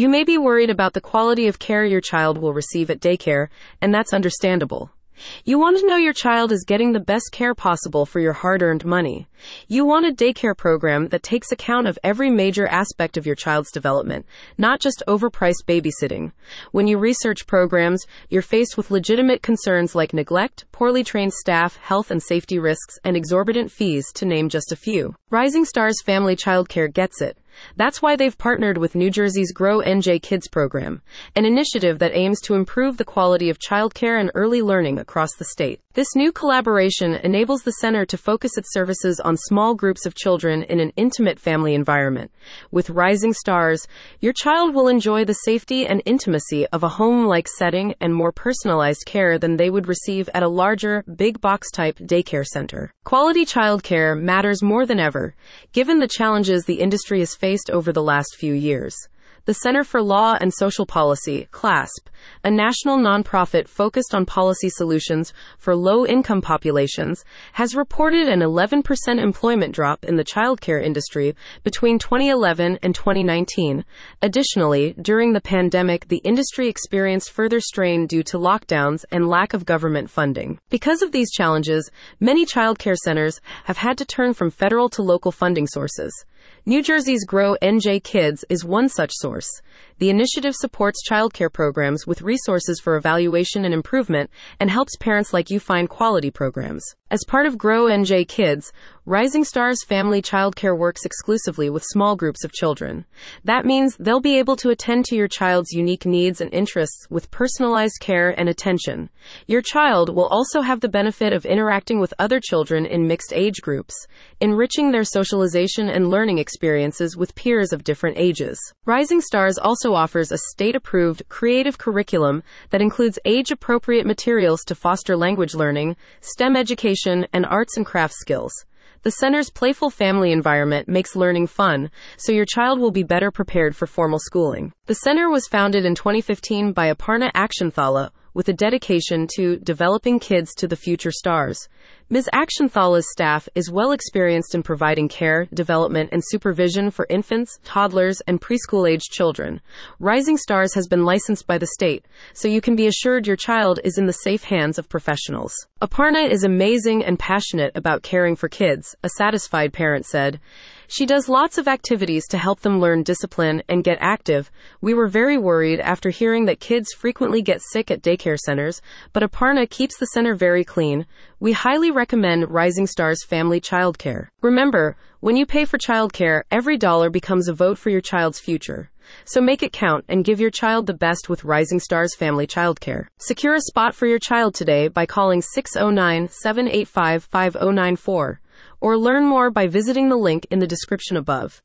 You may be worried about the quality of care your child will receive at daycare, and that's understandable. You want to know your child is getting the best care possible for your hard earned money. You want a daycare program that takes account of every major aspect of your child's development, not just overpriced babysitting. When you research programs, you're faced with legitimate concerns like neglect, poorly trained staff, health and safety risks, and exorbitant fees, to name just a few. Rising Stars Family Childcare gets it. That's why they've partnered with New Jersey's Grow NJ Kids program, an initiative that aims to improve the quality of childcare and early learning across the state. This new collaboration enables the center to focus its services on small groups of children in an intimate family environment. With Rising Stars, your child will enjoy the safety and intimacy of a home like setting and more personalized care than they would receive at a larger, big box type daycare center. Quality childcare matters more than ever, given the challenges the industry has faced over the last few years the Center for Law and Social Policy, CLASP, a national nonprofit focused on policy solutions for low income populations, has reported an 11% employment drop in the childcare industry between 2011 and 2019. Additionally, during the pandemic, the industry experienced further strain due to lockdowns and lack of government funding. Because of these challenges, many childcare centers have had to turn from federal to local funding sources. New Jersey's Grow NJ Kids is one such source. The initiative supports childcare programs with resources for evaluation and improvement and helps parents like you find quality programs. As part of Grow NJ Kids, Rising Stars Family Childcare works exclusively with small groups of children. That means they'll be able to attend to your child's unique needs and interests with personalized care and attention. Your child will also have the benefit of interacting with other children in mixed age groups, enriching their socialization and learning experiences with peers of different ages. Rising Stars also offers a state approved creative curriculum that includes age appropriate materials to foster language learning, STEM education, and arts and crafts skills. The center's playful family environment makes learning fun, so your child will be better prepared for formal schooling. The center was founded in 2015 by Aparna Akshanthala, with a dedication to developing kids to the future stars. Ms. Akshanthala's staff is well experienced in providing care, development, and supervision for infants, toddlers, and preschool aged children. Rising Stars has been licensed by the state, so you can be assured your child is in the safe hands of professionals. Aparna is amazing and passionate about caring for kids, a satisfied parent said. She does lots of activities to help them learn discipline and get active. We were very worried after hearing that kids frequently get sick at daycare centers, but Aparna keeps the center very clean. We highly recommend Rising Stars Family Childcare. Remember, when you pay for childcare, every dollar becomes a vote for your child's future. So make it count and give your child the best with Rising Stars Family Childcare. Secure a spot for your child today by calling 609 785 5094 or learn more by visiting the link in the description above.